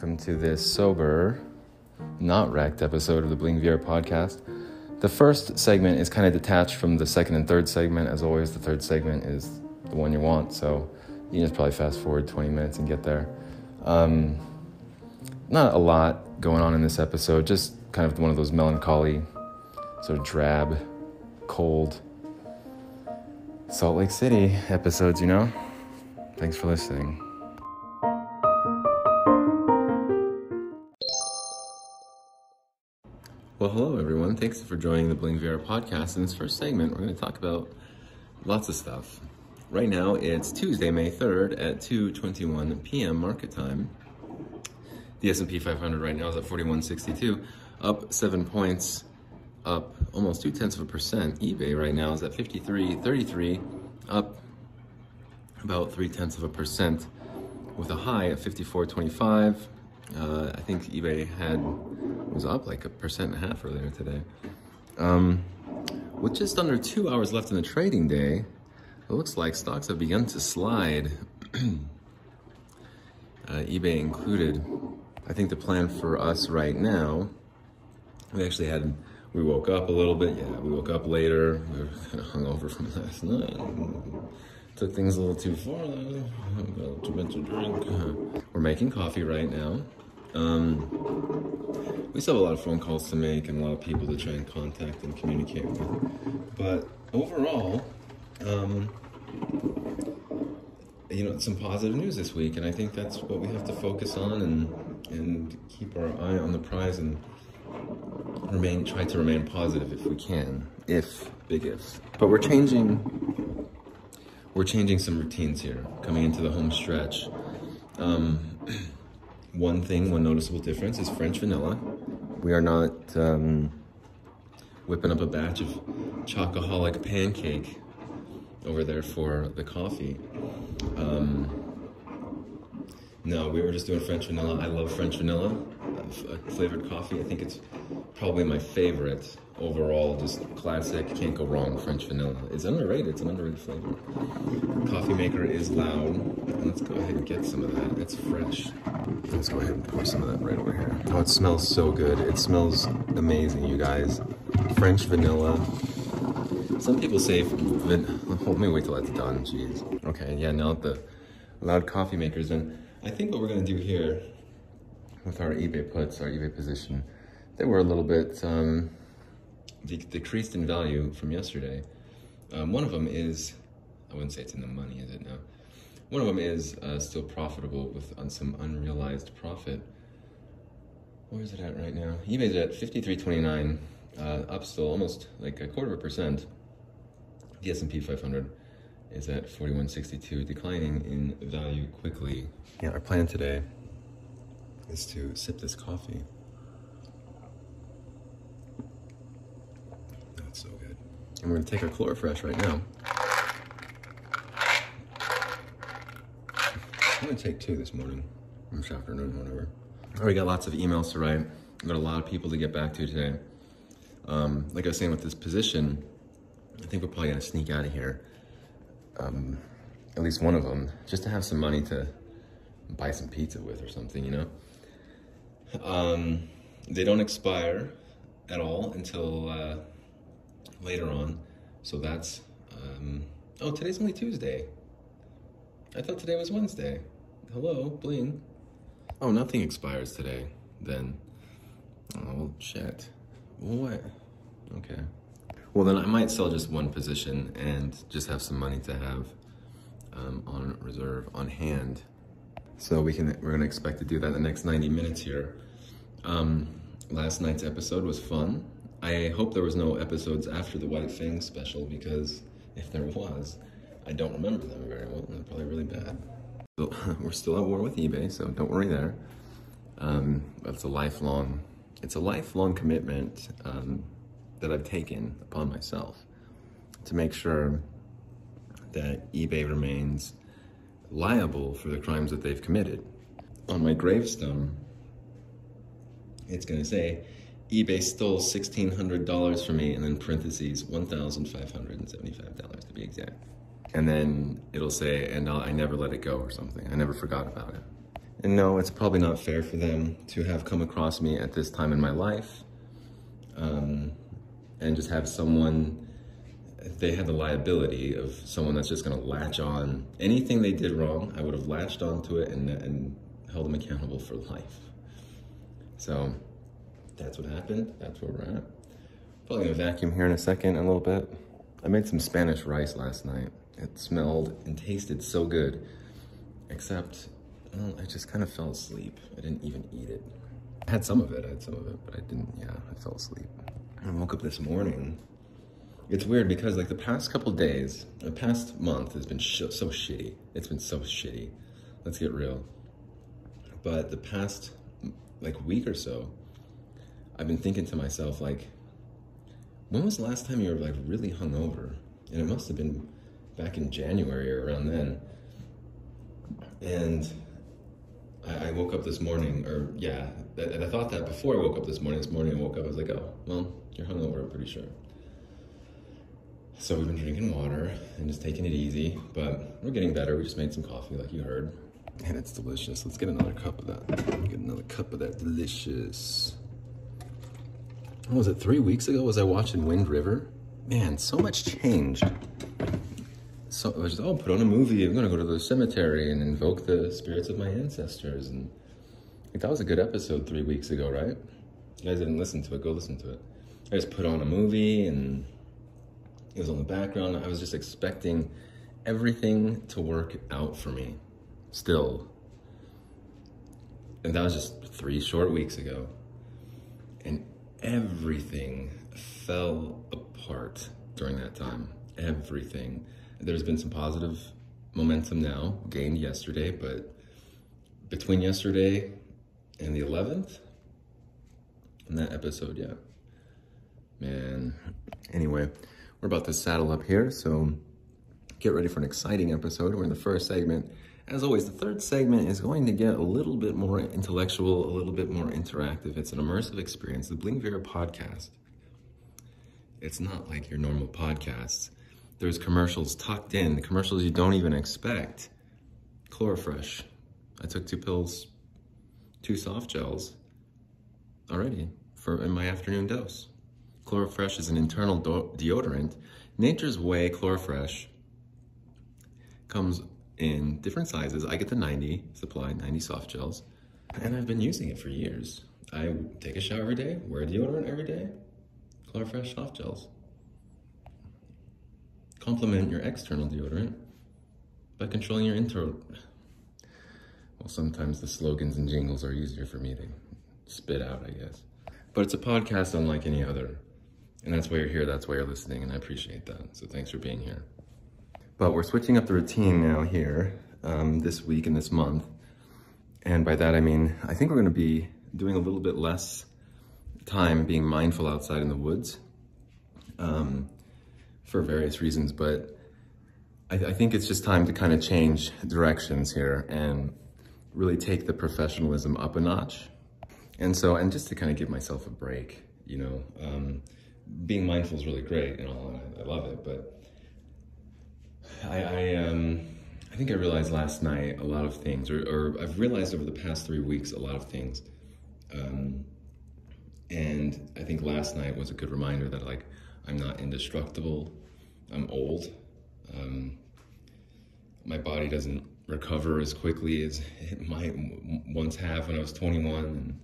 welcome to this sober, not wrecked episode of the Bling Viera podcast. The first segment is kind of detached from the second and third segment. As always, the third segment is the one you want, so you can just probably fast forward 20 minutes and get there. Um, not a lot going on in this episode, just kind of one of those melancholy, sort of drab, cold Salt Lake City episodes, you know? Thanks for listening. Hello everyone. Thanks for joining the Bling Viera podcast. In this first segment, we're going to talk about lots of stuff. Right now, it's Tuesday, May 3rd at 2:21 p.m. market time. The S&P 500 right now is at 4162, up 7 points, up almost 2 tenths of a percent. eBay right now is at 53.33, up about 3 tenths of a percent with a high of 54.25. Uh, I think eBay had was up like a percent and a half earlier today. Um, with just under two hours left in the trading day, it looks like stocks have begun to slide. uh, eBay included. I think the plan for us right now, we actually had, we woke up a little bit. Yeah, we woke up later. We were kind of hungover from last night. Took things a little too far. Got too much to drink. We're making coffee right now. Um, we still have a lot of phone calls to make and a lot of people to try and contact and communicate with. But overall, um, you know, some positive news this week, and I think that's what we have to focus on and and keep our eye on the prize and remain try to remain positive if we can, if big if. But we're changing we're changing some routines here coming into the home stretch. Um, one thing, one noticeable difference is French vanilla. We are not um, whipping up a batch of chocoholic pancake over there for the coffee. Um, no, we were just doing French vanilla. I love French vanilla uh, flavored coffee. I think it's probably my favorite overall. Just classic, can't go wrong. French vanilla. It's underrated. It's an underrated flavor. Coffee maker is loud. Let's go ahead and get some of that. It's fresh. Let's go ahead and pour some of that right over here. Oh, it smells so good. It smells amazing, you guys. French vanilla. Some people say, let me wait till that's done, jeez. Okay, yeah, now the loud coffee makers in. I think what we're gonna do here with our eBay puts, our eBay position, they were a little bit um, de decreased in value from yesterday. Um, one of them is, I wouldn't say it's in the money, is it now? One of them is uh, still profitable with on some unrealized profit. Where is it at right now? eBay's at 53.29, uh, up still almost like a quarter of a percent. The S&P 500 is at 41.62, declining in value quickly. Yeah, our plan today is to sip this coffee. That's so good. And we're gonna take our Chlorofresh right now. I'm gonna take two this morning, or this afternoon, whatever. All right, got lots of emails to write. I've got a lot of people to get back to today. Um, like I was saying with this position, I think we're probably gonna sneak out of here. Um, at least one of them, just to have some money to buy some pizza with or something, you know? Um, they don't expire at all until uh, later on. So that's, um, oh, today's only Tuesday. I thought today was Wednesday. Hello, bling. Oh, nothing expires today then. Oh, shit. What? Okay. Well, then I might sell just one position and just have some money to have um, on reserve, on hand. So we can, we're gonna expect to do that in the next 90 minutes here. Um, last night's episode was fun. I hope there was no episodes after the White Fang special because if there was, I don't remember them very well. And they're probably really bad. So, we're still at war with eBay, so don't worry there. Um, it's a lifelong, it's a lifelong commitment um, that I've taken upon myself to make sure that eBay remains liable for the crimes that they've committed. On my gravestone, it's gonna say, eBay stole $1,600 from me, and then parentheses, $1,575 to be exact. And then it'll say, and I'll, I never let it go or something. I never forgot about it. And no, it's probably not fair for them to have come across me at this time in my life um, and just have someone, they had the liability of someone that's just gonna latch on. Anything they did wrong, I would have latched onto it and, and held them accountable for life. So that's what happened. That's where we're at. Probably gonna vacuum here in a second, a little bit. I made some Spanish rice last night. It smelled and tasted so good, except well, I just kind of fell asleep. I didn't even eat it. I had some of it, I had some of it, but I didn't, yeah, I fell asleep. I woke up this morning. It's weird because like the past couple days, the past month has been sh so shitty. It's been so shitty. Let's get real. But the past like week or so, I've been thinking to myself like, when was the last time you were like really hungover? And it must have been back in January or around then. And I, I woke up this morning, or yeah, and I thought that before I woke up this morning. This morning I woke up, I was like, oh, well, you're hungover, I'm pretty sure. So we've been drinking water and just taking it easy, but we're getting better. We just made some coffee, like you heard. And it's delicious. Let's get another cup of that. Get another cup of that delicious. What was it, three weeks ago was I watching Wind River? Man, so much changed. So I was just, oh, put on a movie. I'm gonna go to the cemetery and invoke the spirits of my ancestors. And like, that was a good episode three weeks ago, right? You guys didn't listen to it, go listen to it. I just put on a movie and it was on the background. I was just expecting everything to work out for me still. And that was just three short weeks ago. And everything fell apart during that time. Everything. There's been some positive momentum now, gained yesterday, but between yesterday and the 11th, and that episode, yeah. Man. Anyway, we're about to saddle up here, so get ready for an exciting episode. We're in the first segment. As always, the third segment is going to get a little bit more intellectual, a little bit more interactive. It's an immersive experience, the Bling Viera podcast. It's not like your normal podcasts. There's commercials tucked in, the commercials you don't even expect. Chlorofresh. I took two pills, two soft gels already for in my afternoon dose. Chlorofresh is an internal deodorant. Nature's Way Chlorofresh comes in different sizes. I get the 90 supply, 90 soft gels, and I've been using it for years. I take a shower every day, wear deodorant every day, Chlorofresh soft gels. Complement your external deodorant by controlling your internal. Well, sometimes the slogans and jingles are easier for me to spit out, I guess. But it's a podcast unlike any other. And that's why you're here, that's why you're listening, and I appreciate that. So thanks for being here. But we're switching up the routine now here, um, this week and this month. And by that I mean, I think we're gonna be doing a little bit less time being mindful outside in the woods um, for various reasons, but I, I think it's just time to kind of change directions here and really take the professionalism up a notch. And so, and just to kind of give myself a break, you know, um, being mindful is really great and all, I, I love it, but I, I, um, I think I realized last night a lot of things, or, or, I've realized over the past three weeks a lot of things. Um, and I think last night was a good reminder that like I'm not indestructible. I'm old. Um, my body doesn't recover as quickly as it might once have when I was 21. And,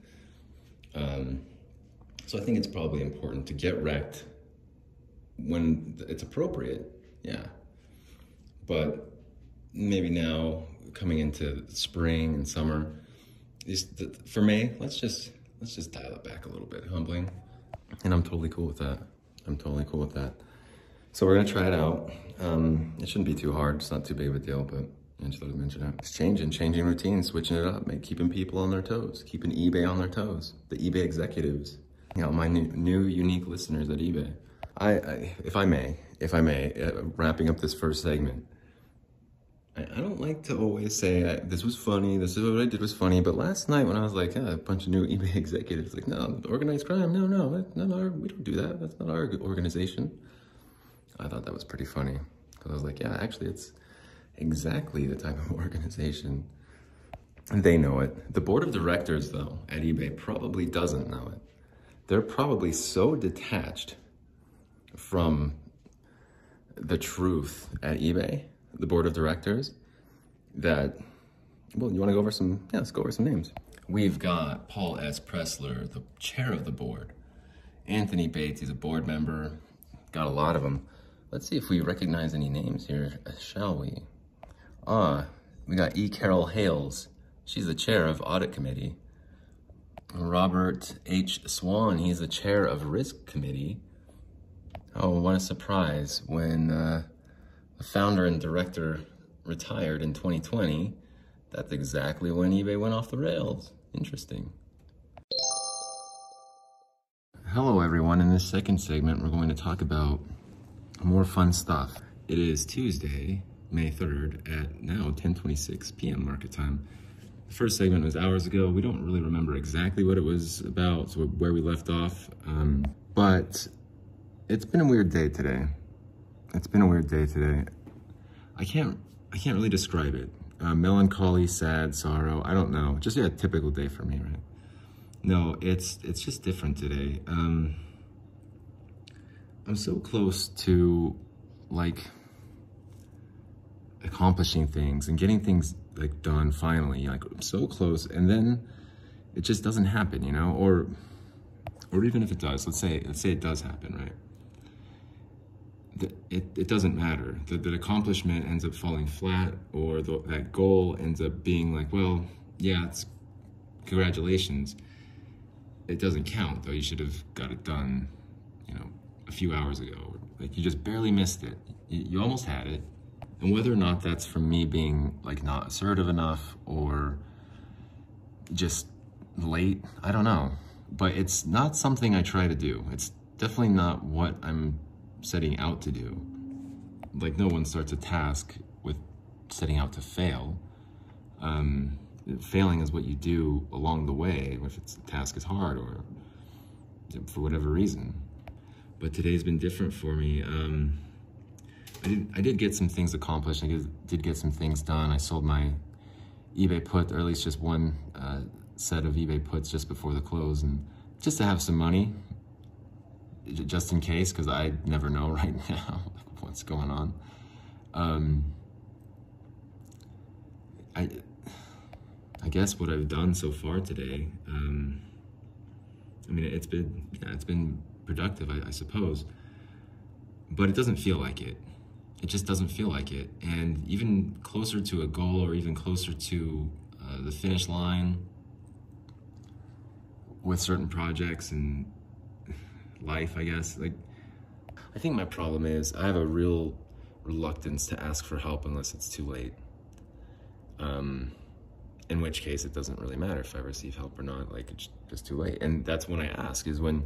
um, so I think it's probably important to get wrecked when it's appropriate. Yeah. But maybe now coming into spring and summer, is for me, let's just let's just dial it back a little bit, humbling. And I'm totally cool with that. I'm totally cool with that. So we're gonna try it out. Um, it shouldn't be too hard. It's not too big of a deal, but I just mention it. It's changing, changing routines, switching it up, keeping people on their toes, keeping eBay on their toes. The eBay executives, you know, my new, new unique listeners at eBay. I, I, if I may, if I may, uh, wrapping up this first segment, I, don't like to always say this was funny, this is what I did was funny, but last night when I was like, a bunch of new eBay executives, like, no, organized crime, no, no, our, we don't do that, that's not our organization. I thought that was pretty funny, because I was like, yeah, actually, it's exactly the type of organization They know it. The board of directors, though, at eBay probably doesn't know it. They're probably so detached from the truth at eBay, the board of directors, that, well, you want to go over some, yeah, let's go over some names. We've got Paul S. Pressler, the chair of the board. Anthony Bates, he's a board member. Got a lot of them. Let's see if we recognize any names here, shall we? Ah, we got E. Carol Hayles. She's the chair of Audit Committee. Robert H. Swan, he's the chair of Risk Committee. Oh, what a surprise. When uh, founder and director retired in 2020, that's exactly when eBay went off the rails. Interesting. Hello everyone, in this second segment we're going to talk about more fun stuff. It is Tuesday, May 3rd at now 10.26 p.m. market time. The first segment was hours ago. We don't really remember exactly what it was about, so where we left off, um, but it's been a weird day today. It's been a weird day today. I can't, I can't really describe it. Uh, melancholy, sad, sorrow, I don't know. Just yeah, a typical day for me, right? No, it's it's just different today. Um, I'm so close to like accomplishing things and getting things like done finally. Like I'm so close, and then it just doesn't happen, you know. Or or even if it does, let's say let's say it does happen, right? It, it doesn't matter. The, the accomplishment ends up falling flat, or the, that goal ends up being like, well, yeah, it's congratulations. It doesn't count, though. You should have got it done, you know, a few hours ago. Like you just barely missed it. You, you almost had it. And whether or not that's from me being like not assertive enough or just late, I don't know. But it's not something I try to do. It's definitely not what I'm setting out to do. Like no one starts a task with setting out to fail. Um, failing is what you do along the way, if it's, the task is hard or for whatever reason. But today's been different for me. Um, I did, I did get some things accomplished. I did get some things done. I sold my eBay put, or at least just one uh, set of eBay puts just before the close, and just to have some money just in case, because I never know right now what's going on. Um, I, I guess what I've done so far today, um, I mean, it's been, yeah, it's been productive, I, I suppose, but it doesn't feel like it. It just doesn't feel like it. And even closer to a goal or even closer to uh, the finish line with certain projects and life, I guess. Like, I think my problem is I have a real reluctance to ask for help unless it's too late. Um, in which case it doesn't really matter if I receive help or not. Like it's just too late. And that's when I ask is when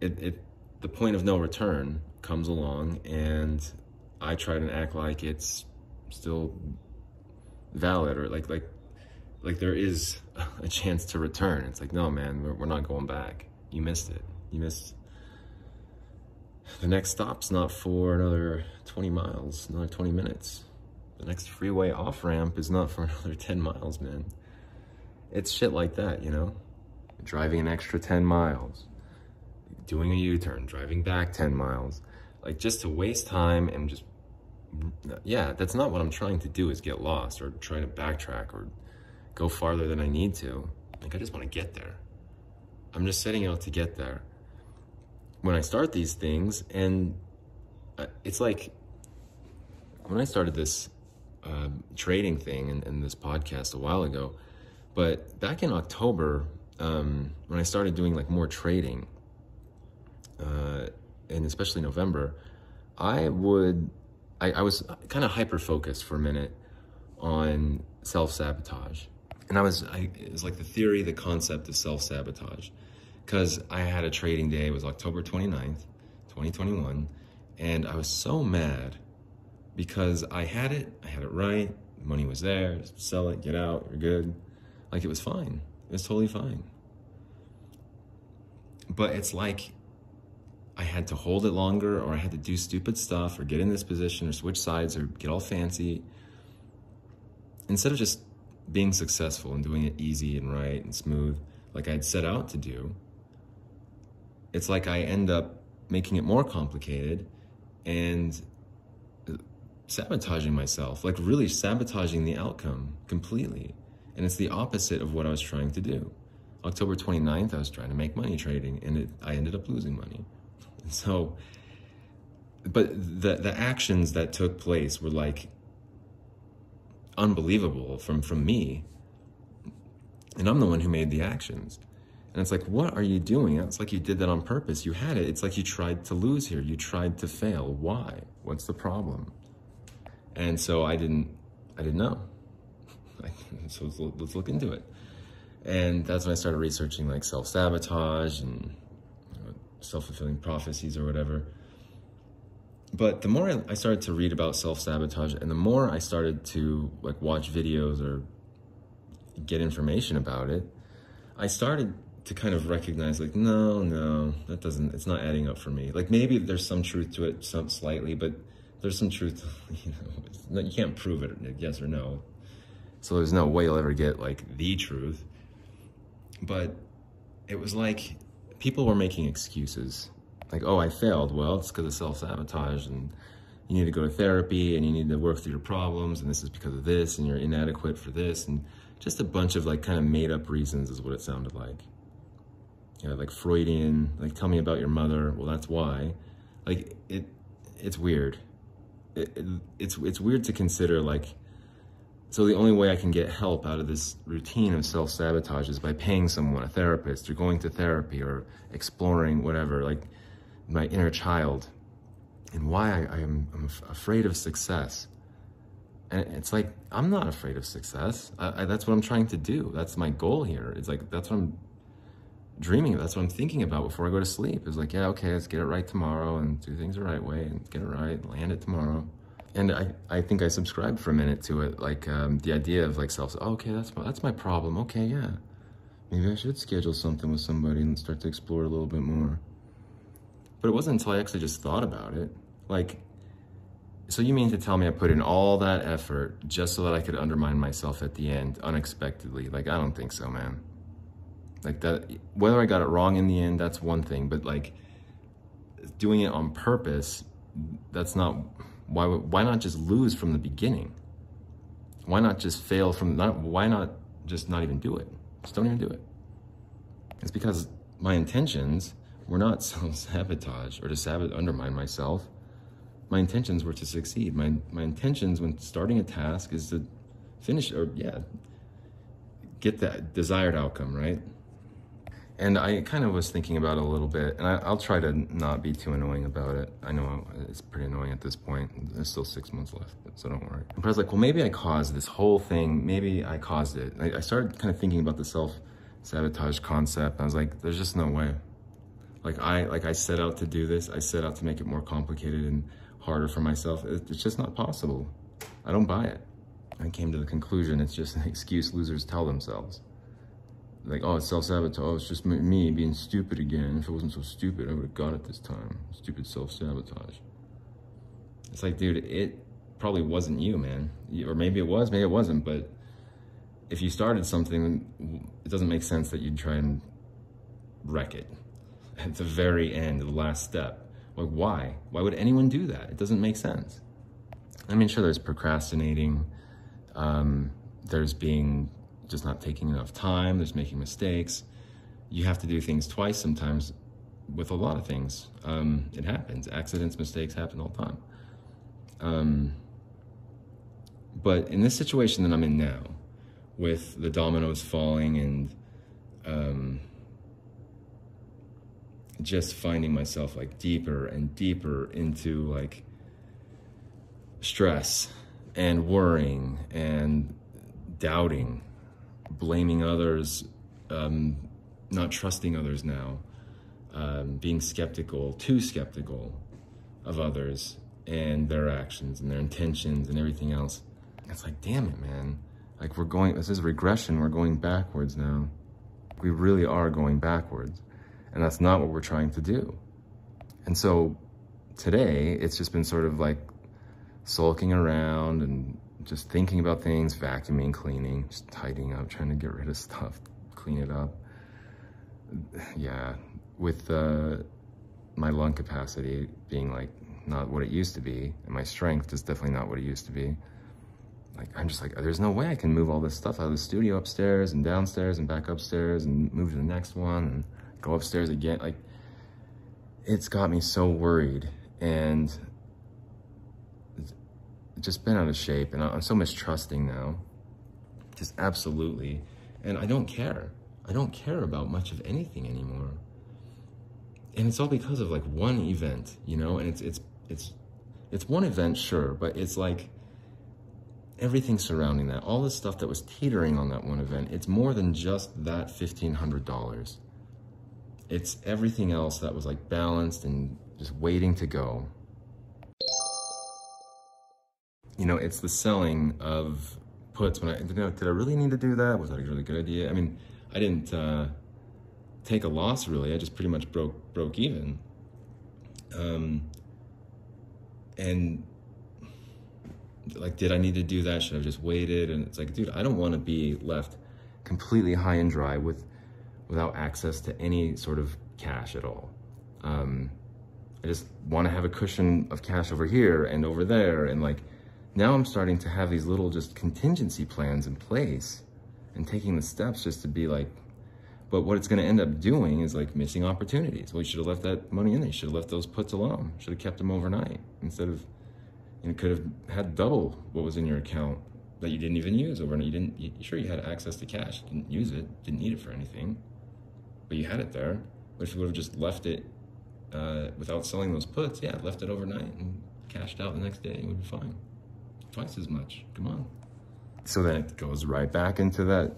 it, it the point of no return comes along and I try to act like it's still valid or like like like there is a chance to return. It's like no man, we're, we're not going back. You missed it you missed the next stop's not for another 20 miles, another 20 minutes. The next freeway off ramp is not for another 10 miles, man. It's shit like that, you know? Driving an extra 10 miles, doing a U-turn, driving back 10 miles. Like just to waste time and just, yeah, that's not what I'm trying to do is get lost or trying to backtrack or go farther than I need to. Like I just want to get there. I'm just setting out to get there when I start these things, and uh, it's like when I started this uh, trading thing and, and, this podcast a while ago, but back in October, um, when I started doing like more trading, uh, and especially November, I would, I, I was kind of hyper focused for a minute on self sabotage. And I was, I, it was like the theory, the concept of self sabotage because I had a trading day. It was October 29th, 2021. And I was so mad because I had it, I had it right, money was there, sell it, get out, you're good. Like it was fine. It was totally fine. But it's like I had to hold it longer or I had to do stupid stuff or get in this position or switch sides or get all fancy instead of just being successful and doing it easy and right and smooth, like I'd set out to do, it's like I end up making it more complicated and uh, sabotaging myself, like really sabotaging the outcome completely. And it's the opposite of what I was trying to do. October 29th, I was trying to make money trading and it, I ended up losing money. So, but the, the actions that took place were like unbelievable from, from me. And I'm the one who made the actions. And it's like, what are you doing? It's like you did that on purpose. You had it. It's like you tried to lose here. You tried to fail. Why? What's the problem? And so I didn't, I didn't know. so let's, let's look into it. And that's when I started researching like self-sabotage and you know, self-fulfilling prophecies or whatever. But the more I, started to read about self-sabotage and the more I started to like watch videos or get information about it, I started to kind of recognize like, no, no, that doesn't, it's not adding up for me. Like maybe there's some truth to it, some slightly, but there's some truth, you know, you can't prove it, yes or no. So there's no way you'll ever get like the truth. But it was like people were making excuses. Like, oh, I failed. Well, it's because of self-sabotage and you need to go to therapy and you need to work through your problems and this is because of this and you're inadequate for this and just a bunch of like kind of made up reasons is what it sounded like. You know, like Freudian, like tell me about your mother. Well, that's why. Like it, it's weird. It, it, it's it's weird to consider like so the only way I can get help out of this routine of self-sabotage is by paying someone, a therapist, or going to therapy, or exploring whatever, like my inner child, and why I, am I'm afraid of success. And it's like, I'm not afraid of success. I, I, that's what I'm trying to do. That's my goal here. It's like, that's what I'm dreaming. That's what I'm thinking about before I go to sleep. It's like, yeah, okay, let's get it right tomorrow and do things the right way and get it right, land it tomorrow and I, I think I subscribed for a minute to it, like um, the idea of like self, oh, okay, that's my, that's my problem. Okay, yeah, maybe I should schedule something with somebody and start to explore a little bit more. But it wasn't until I actually just thought about it. Like, so you mean to tell me I put in all that effort just so that I could undermine myself at the end unexpectedly? Like, I don't think so, man. Like that, whether I got it wrong in the end, that's one thing, but like doing it on purpose, that's not why, why not just lose from the beginning? Why not just fail from, not, why not just not even do it? Just don't even do it. It's because my intentions were not self-sabotage or to sabot undermine myself. My intentions were to succeed. My, my intentions when starting a task is to finish, or yeah, get that desired outcome, right? And I kind of was thinking about it a little bit, and I, will try to not be too annoying about it. I know it's pretty annoying at this point. There's still six months left, so don't worry. But I was like, well, maybe I caused this whole thing. Maybe I caused it. I, I started kind of thinking about the self-sabotage concept. I was like, there's just no way. Like I, like I set out to do this. I set out to make it more complicated and harder for myself. It's just not possible. I don't buy it. I came to the conclusion it's just an excuse losers tell themselves like, oh, it's self-sabotage. Oh, it's just me being stupid again. If it wasn't so stupid, I would have got it this time. Stupid self-sabotage. It's like, dude, it probably wasn't you, man. Or maybe it was, maybe it wasn't. But if you started something, it doesn't make sense that you'd try and wreck it at the very end, the last step. Like, why? Why would anyone do that? It doesn't make sense. I mean, sure, there's procrastinating. Um, there's being just not taking enough time, there's making mistakes. You have to do things twice sometimes with a lot of things. Um, it happens. Accidents, mistakes happen all the time. Um, but in this situation that I'm in now, with the dominoes falling and um, just finding myself like deeper and deeper into like stress and worrying and doubting blaming others, um, not trusting others now, um, being skeptical, too skeptical of others and their actions and their intentions and everything else. It's like, damn it, man. Like we're going, this is regression. We're going backwards now. We really are going backwards. And that's not what we're trying to do. And so today, it's just been sort of like sulking around and just thinking about things, vacuuming, cleaning, just tidying up, trying to get rid of stuff, clean it up. Yeah, with uh, my lung capacity being like not what it used to be, and my strength is definitely not what it used to be. Like, I'm just like, there's no way I can move all this stuff out of the studio upstairs and downstairs and back upstairs and move to the next one and go upstairs again. Like, it's got me so worried and just been out of shape and I'm so mistrusting now. Just absolutely. And I don't care. I don't care about much of anything anymore. And it's all because of like one event, you know, and it's it's it's it's one event, sure, but it's like everything surrounding that, all the stuff that was teetering on that one event, it's more than just that $1,500. It's everything else that was like balanced and just waiting to go. You know, it's the selling of puts when I, you know, did I really need to do that? Was that a really good idea? I mean, I didn't uh, take a loss really. I just pretty much broke, broke even. Um, and like, did I need to do that? Should I have just waited? And it's like, dude, I don't want to be left completely high and dry with without access to any sort of cash at all. Um, I just want to have a cushion of cash over here and over there. And like, now I'm starting to have these little just contingency plans in place and taking the steps just to be like, but what it's going to end up doing is like missing opportunities. Well, you should have left that money in there. You should have left those puts alone. Should have kept them overnight instead of and could have had double what was in your account that you didn't even use overnight. You didn't, you, sure you had access to cash, didn't use it, didn't need it for anything, but you had it there. But if you would have just left it uh, without selling those puts, yeah, left it overnight and cashed out the next day, it would be fine. Twice as much, come on. So then it goes right back into that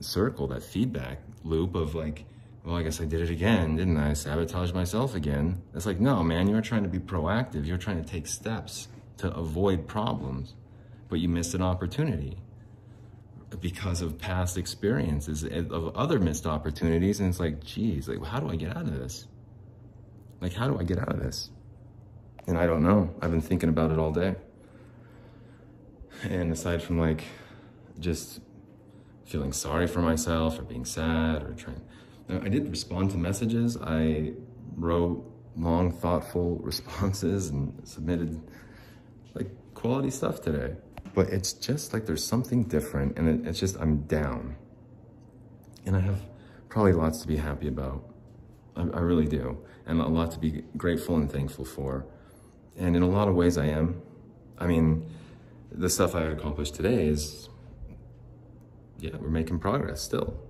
circle, that feedback loop of like, well, I guess I did it again, didn't I? Sabotage myself again. It's like, no, man, you're trying to be proactive. You're trying to take steps to avoid problems, but you missed an opportunity because of past experiences of other missed opportunities. And it's like, geez, like, how do I get out of this? Like, how do I get out of this? And I don't know. I've been thinking about it all day. And aside from like just feeling sorry for myself or being sad or trying, uh, I did respond to messages. I wrote long, thoughtful responses and submitted like quality stuff today. But it's just like there's something different and it, it's just, I'm down. And I have probably lots to be happy about. I, I really do. And a lot to be grateful and thankful for. And in a lot of ways I am. I mean, the stuff I've accomplished today is, yeah, we're making progress still.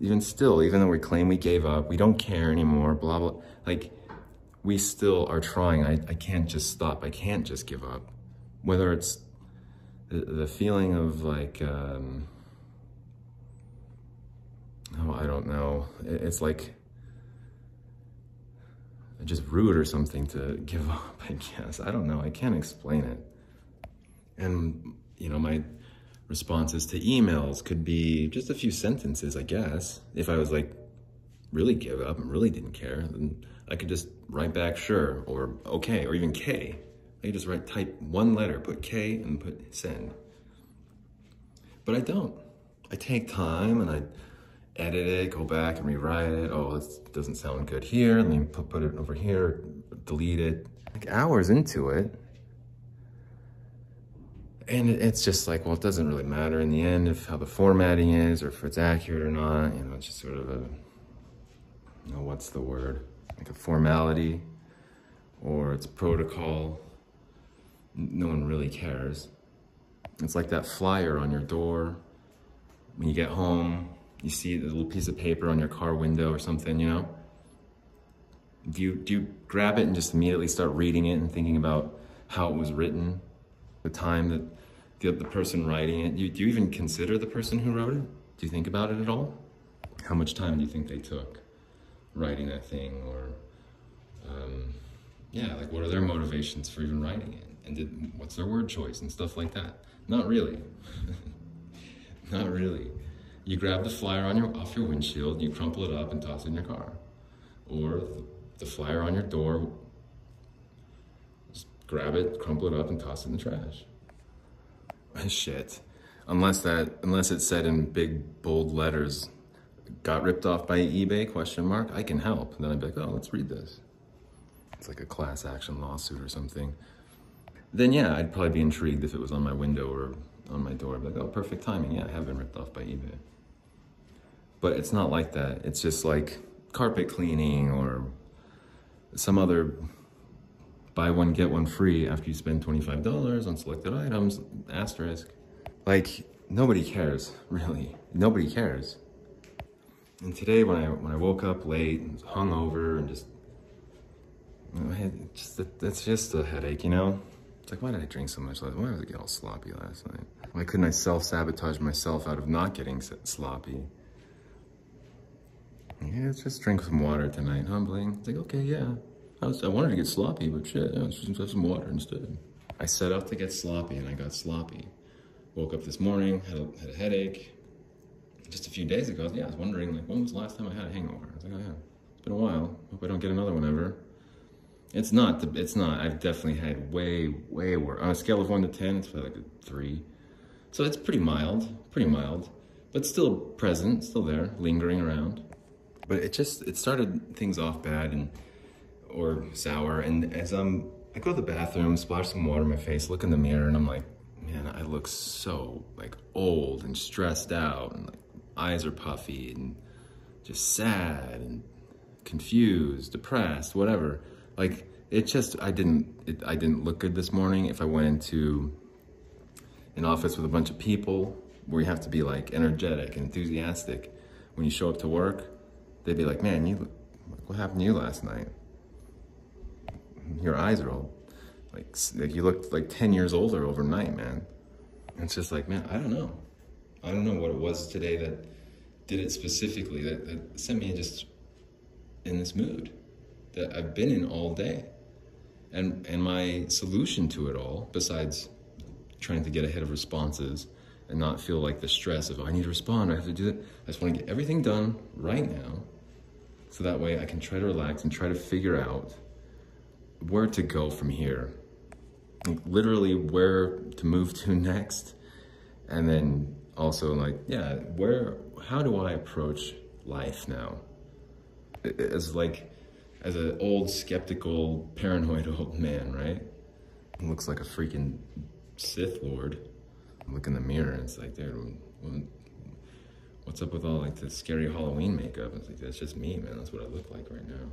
Even still, even though we claim we gave up, we don't care anymore, blah, blah. Like, we still are trying. I, I can't just stop. I can't just give up. Whether it's the, the feeling of like, um, oh, I don't know. It, it's like just rude or something to give up, I guess. I don't know. I can't explain it. And, you know, my responses to emails could be just a few sentences, I guess. If I was like, really give up and really didn't care, then I could just write back sure or okay or even K. I could just write type one letter, put K and put send. But I don't. I take time and I edit it, go back and rewrite it. Oh, this doesn't sound good here. Let me put, put it over here, delete it. Like hours into it. And it's just like, well, it doesn't really matter in the end if how the formatting is or if it's accurate or not. You know, it's just sort of a, you know, what's the word? like a formality or it's protocol. No one really cares. It's like that flyer on your door. When you get home, you see the little piece of paper on your car window or something, you know? Do you, do you grab it and just immediately start reading it and thinking about how it was written, the time that the, the person writing it? You, do you even consider the person who wrote it? Do you think about it at all? How much time do you think they took? writing that thing or um, yeah like what are their motivations for even writing it and did, what's their word choice and stuff like that not really not really you grab the flyer on your off your windshield you crumple it up and toss it in your car or the flyer on your door just grab it crumple it up and toss it in the trash shit. Unless that, unless it said in big bold letters, got ripped off by eBay, question mark, I can help. And then I'd be like, oh, let's read this. It's like a class action lawsuit or something. Then yeah, I'd probably be intrigued if it was on my window or on my door. Like, oh, perfect timing. Yeah, I have been ripped off by eBay. But it's not like that. It's just like carpet cleaning or some other buy one, get one free after you spend $25 on selected items, asterisk. Like, nobody cares, really. Nobody cares. And today when I when I woke up late and hungover and just, just that's just a headache, you know? It's like, why did I drink so much last Why did I get all sloppy last night? Why couldn't I self-sabotage myself out of not getting sloppy? Yeah, let's just drink some water tonight, humbling. It's like, okay, yeah. I, was, I wanted to get sloppy, but shit, yeah, let's just have some water instead. I set out to get sloppy and I got sloppy. Woke up this morning, had a, had a headache. Just a few days ago, yeah, I was wondering, like, when was the last time I had a hangover? I was like, oh yeah, it's been a while. Hope I don't get another one ever. It's not, the, it's not. I've definitely had way, way worse. On a scale of one to 10, it's probably like a three. So it's pretty mild, pretty mild, but still present, still there, lingering around. But it just, it started things off bad and, or sour. And as I'm, I go to the bathroom, splash some water in my face, look in the mirror and I'm like, man, I look so like old and stressed out and like eyes are puffy and just sad and confused, depressed, whatever. Like it just, I didn't, it, I didn't look good this morning. If I went into an office with a bunch of people where you have to be like energetic and enthusiastic when you show up to work, they'd be like, man, you, what happened to you last night? Your eyes are all like, like you looked like 10 years older overnight, man. And it's just like, man, I don't know. I don't know what it was today that did it specifically, that, that sent me just in this mood that I've been in all day. And, and my solution to it all, besides trying to get ahead of responses and not feel like the stress of, oh, I need to respond, I have to do it. I just want to get everything done right now so that way I can try to relax and try to figure out where to go from here. Like literally where to move to next. And then also like, yeah, where, how do I approach life now? As like, as an old, skeptical, paranoid old man, right? looks like a freaking Sith Lord. look in the mirror and it's like, dude, what's up with all like the scary Halloween makeup? It's like, that's just me, man. That's what I look like right now.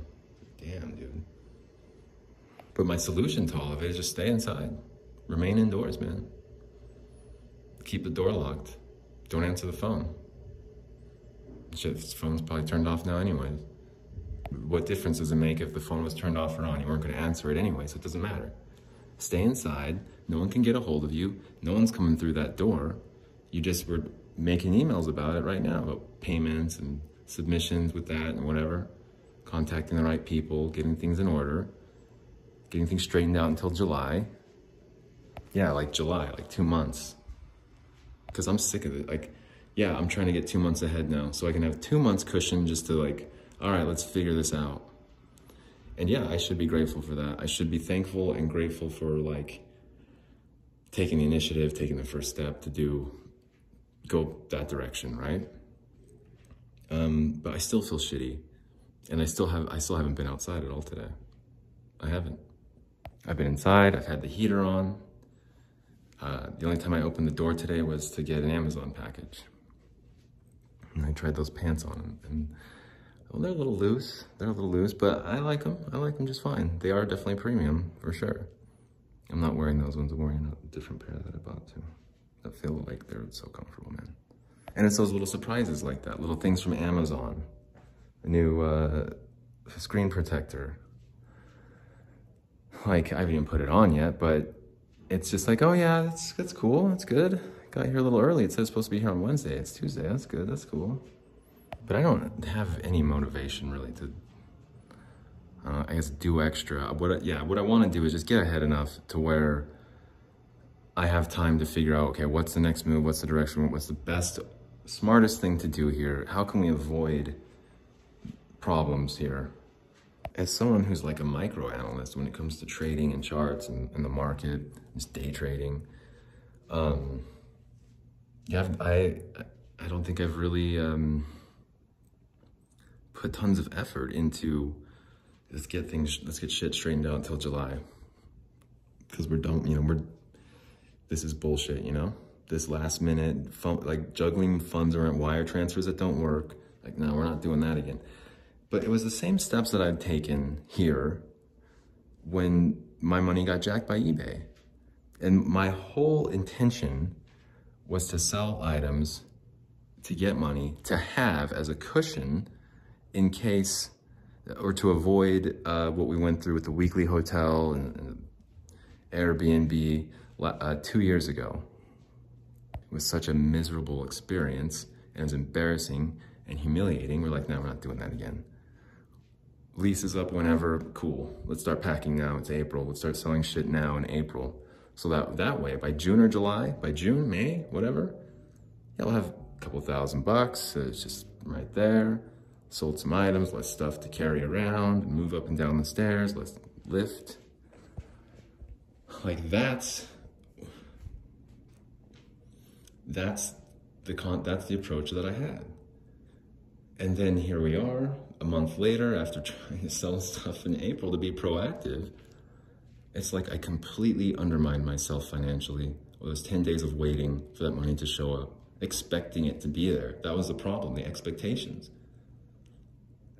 Damn, dude. But my solution to all of it is just stay inside. Remain indoors, man. Keep the door locked. Don't answer the phone. Shit, phone's probably turned off now anyways. What difference does it make if the phone was turned off or on? You weren't gonna answer it anyway, so it doesn't matter. Stay inside. No one can get a hold of you. No one's coming through that door. You just were making emails about it right now, about payments and submissions with that and whatever, contacting the right people, getting things in order, getting things straightened out until July. Yeah, like July, like two months. Because I'm sick of it. Like, yeah, I'm trying to get two months ahead now so I can have two months cushion just to like, all right, let's figure this out. And yeah, I should be grateful for that. I should be thankful and grateful for like taking the initiative, taking the first step to do go that direction, right? Um, but I still feel shitty, and I still have I still haven't been outside at all today. I haven't. I've been inside. I've had the heater on. Uh, the only time I opened the door today was to get an Amazon package. And I tried those pants on, and well, they're a little loose. They're a little loose, but I like them. I like them just fine. They are definitely premium, for sure. I'm not wearing those ones. I'm wearing a different pair that I bought, too that feel like they're so comfortable, man. And it's those little surprises like that, little things from Amazon. A new uh, screen protector. Like, I haven't even put it on yet, but it's just like, oh yeah, that's, that's cool, that's good. Got here a little early. It says supposed to be here on Wednesday. It's Tuesday, that's good, that's cool. But I don't have any motivation really to, uh, I guess, do extra. What, yeah, what I want to do is just get ahead enough to where I have time to figure out, okay, what's the next move? What's the direction? What's the best, smartest thing to do here? How can we avoid problems here? As someone who's like a micro analyst when it comes to trading and charts and, and the market, just day trading, um, yeah, I, I don't think I've really um, put tons of effort into let's get things, let's get shit straightened out until July. Because we're done, you know, we're, this is bullshit, you know? This last minute, fun, like juggling funds around wire transfers that don't work. Like, no, we're not doing that again. But it was the same steps that I'd taken here when my money got jacked by eBay. And my whole intention was to sell items to get money to have as a cushion in case or to avoid uh, what we went through with the weekly hotel and, and Airbnb uh, two years ago. It was such a miserable experience and it was embarrassing and humiliating. We're like, no, we're not doing that again. Lease is up whenever, cool. Let's start packing now, it's April. Let's start selling shit now in April. So that, that way, by June or July, by June, May, whatever, you'll have a couple thousand bucks. It's just right there sold some items, less stuff to carry around, move up and down the stairs, less lift. Like that's, that's the con that's the approach that I had. And then here we are, a month later, after trying to sell stuff in April to be proactive, it's like I completely undermined myself financially. Those 10 days of waiting for that money to show up, expecting it to be there. That was the problem, the expectations.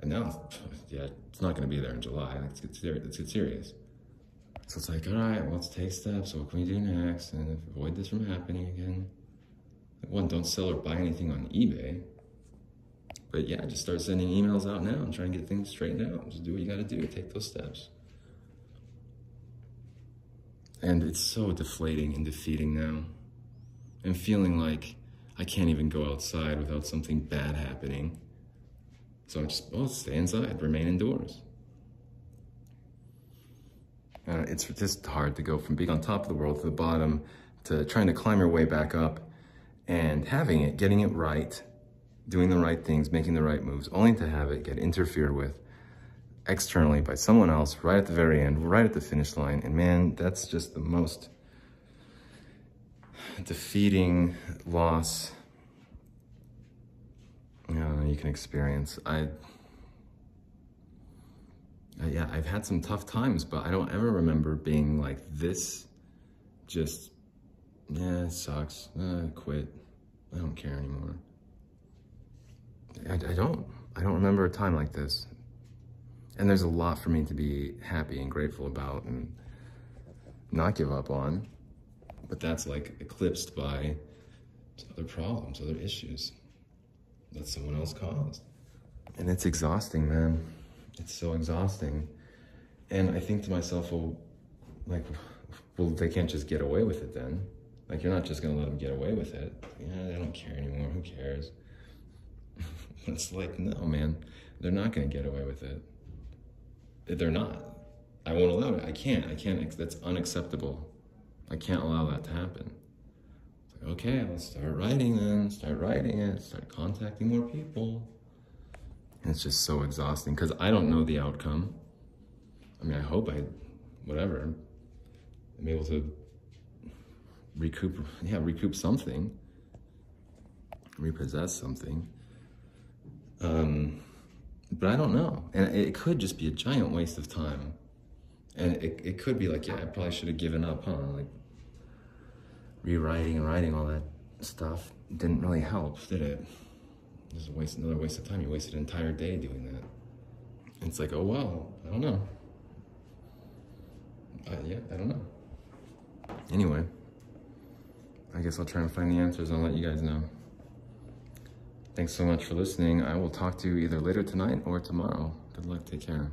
And now, yeah, it's not going to be there in July. Let's get, serious. let's get serious. So it's like, all right, well, let's take steps. What can we do next and avoid this from happening again? One, don't sell or buy anything on eBay. But yeah, just start sending emails out now and try and get things straightened out. Just do what you got to do. Take those steps. And it's so deflating and defeating now. And feeling like I can't even go outside without something bad happening. So I'm just, well, stay inside, remain indoors. Uh, it's just hard to go from being on top of the world to the bottom to trying to climb your way back up and having it, getting it right, doing the right things, making the right moves, only to have it get interfered with externally by someone else right at the very end, right at the finish line. And man, that's just the most defeating loss uh, you can experience. I, yeah, I've had some tough times, but I don't ever remember being like this, just, yeah, it sucks, uh, quit, I don't care anymore. I, I don't, I don't remember a time like this. And there's a lot for me to be happy and grateful about and not give up on, but that's like eclipsed by other problems, other issues that someone else caused. And it's exhausting, man. It's so exhausting. And I think to myself, well, like, well, they can't just get away with it then. Like, you're not just gonna let them get away with it. Yeah, they don't care anymore. Who cares? It's like, no, man. They're not gonna get away with it. They're not. I won't allow it. I can't. I can't. That's unacceptable. I can't allow that to happen okay, let's start writing then, start writing it, start contacting more people. And it's just so exhausting because I don't know the outcome. I mean, I hope I, whatever, I'm able to recoup, yeah, recoup something, repossess something. Um, but I don't know. And it could just be a giant waste of time. And it, it could be like, yeah, I probably should have given up, huh? Like, rewriting and writing all that stuff didn't really help, did it? Just a waste, another waste of time. You wasted an entire day doing that. And it's like, oh well, I don't know. Uh, yeah, I don't know. Anyway, I guess I'll try and find the answers and I'll let you guys know. Thanks so much for listening. I will talk to you either later tonight or tomorrow. Good luck. Take care.